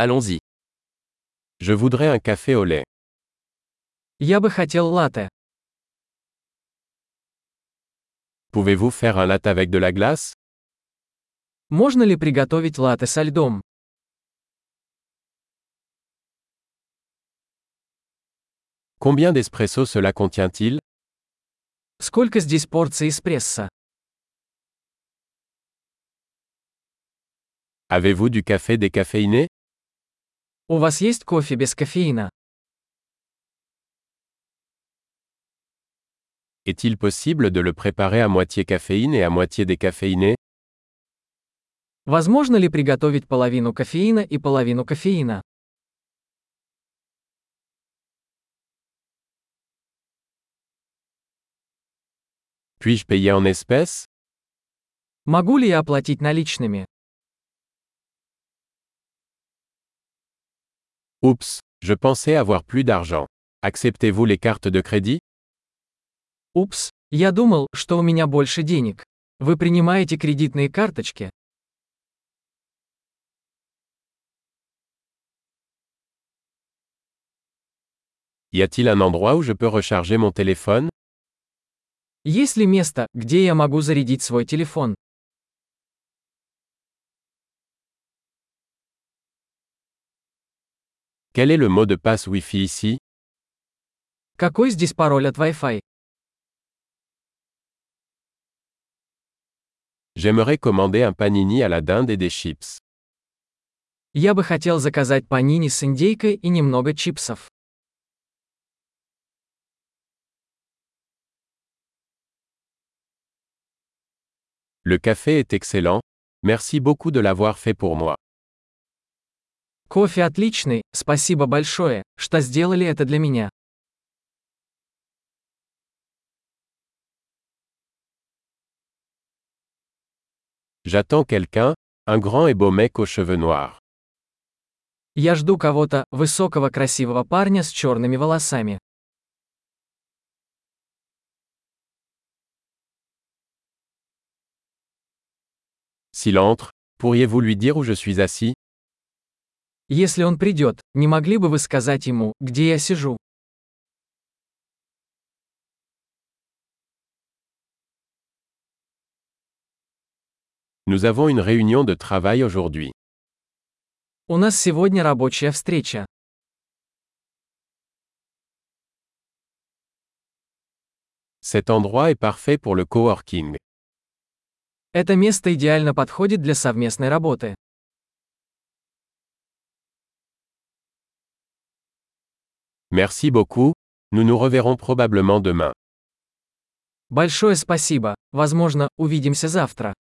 Allons-y. Je voudrais un café au lait. Я бы хотел латте. Pouvez-vous faire un latte avec de la glace Можно ли приготовить латте со льдом? Combien d'espresso cela contient-il Сколько здесь порций эспрессо? Avez-vous du café décaféiné У вас есть кофе без кофеина? Est-il possible de le préparer à moitié caféine et à moitié décaféiné Возможно ли приготовить половину кофеина и половину кофеина? Puis-je payer en espèces Могу ли я оплатить наличными? Oups, je pensais avoir plus d'argent. Acceptez-vous les cartes de crédit Упс, я думал, что у меня больше денег. Вы принимаете кредитные карточки? Y a-t-il un endroit où je peux recharger mon téléphone Есть ли место, где я могу зарядить свой телефон? Quel est le mot de passe Wi-Fi ici Какой здесь пароль от Wi-Fi? J'aimerais commander un panini à la dinde et des chips. Я бы хотел заказать панини с индейкой и немного чипсов. Le café est excellent. Merci beaucoup de l'avoir fait pour moi. Кофе отличный, спасибо большое, что сделали это для меня. J'attends quelqu'un, un grand et beau mec aux cheveux noirs. Я жду кого-то, высокого красивого парня с черными волосами. S'il entre, pourriez-vous lui dire où je suis assis Если он придет, не могли бы вы сказать ему, где я сижу? Nous avons une réunion de travail aujourd'hui. У нас сегодня рабочая встреча. Cet endroit est parfait pour le coworking. Это место идеально подходит для совместной работы. Merci beaucoup, nous nous reverrons probablement demain. Большое спасибо. Возможно, увидимся завтра.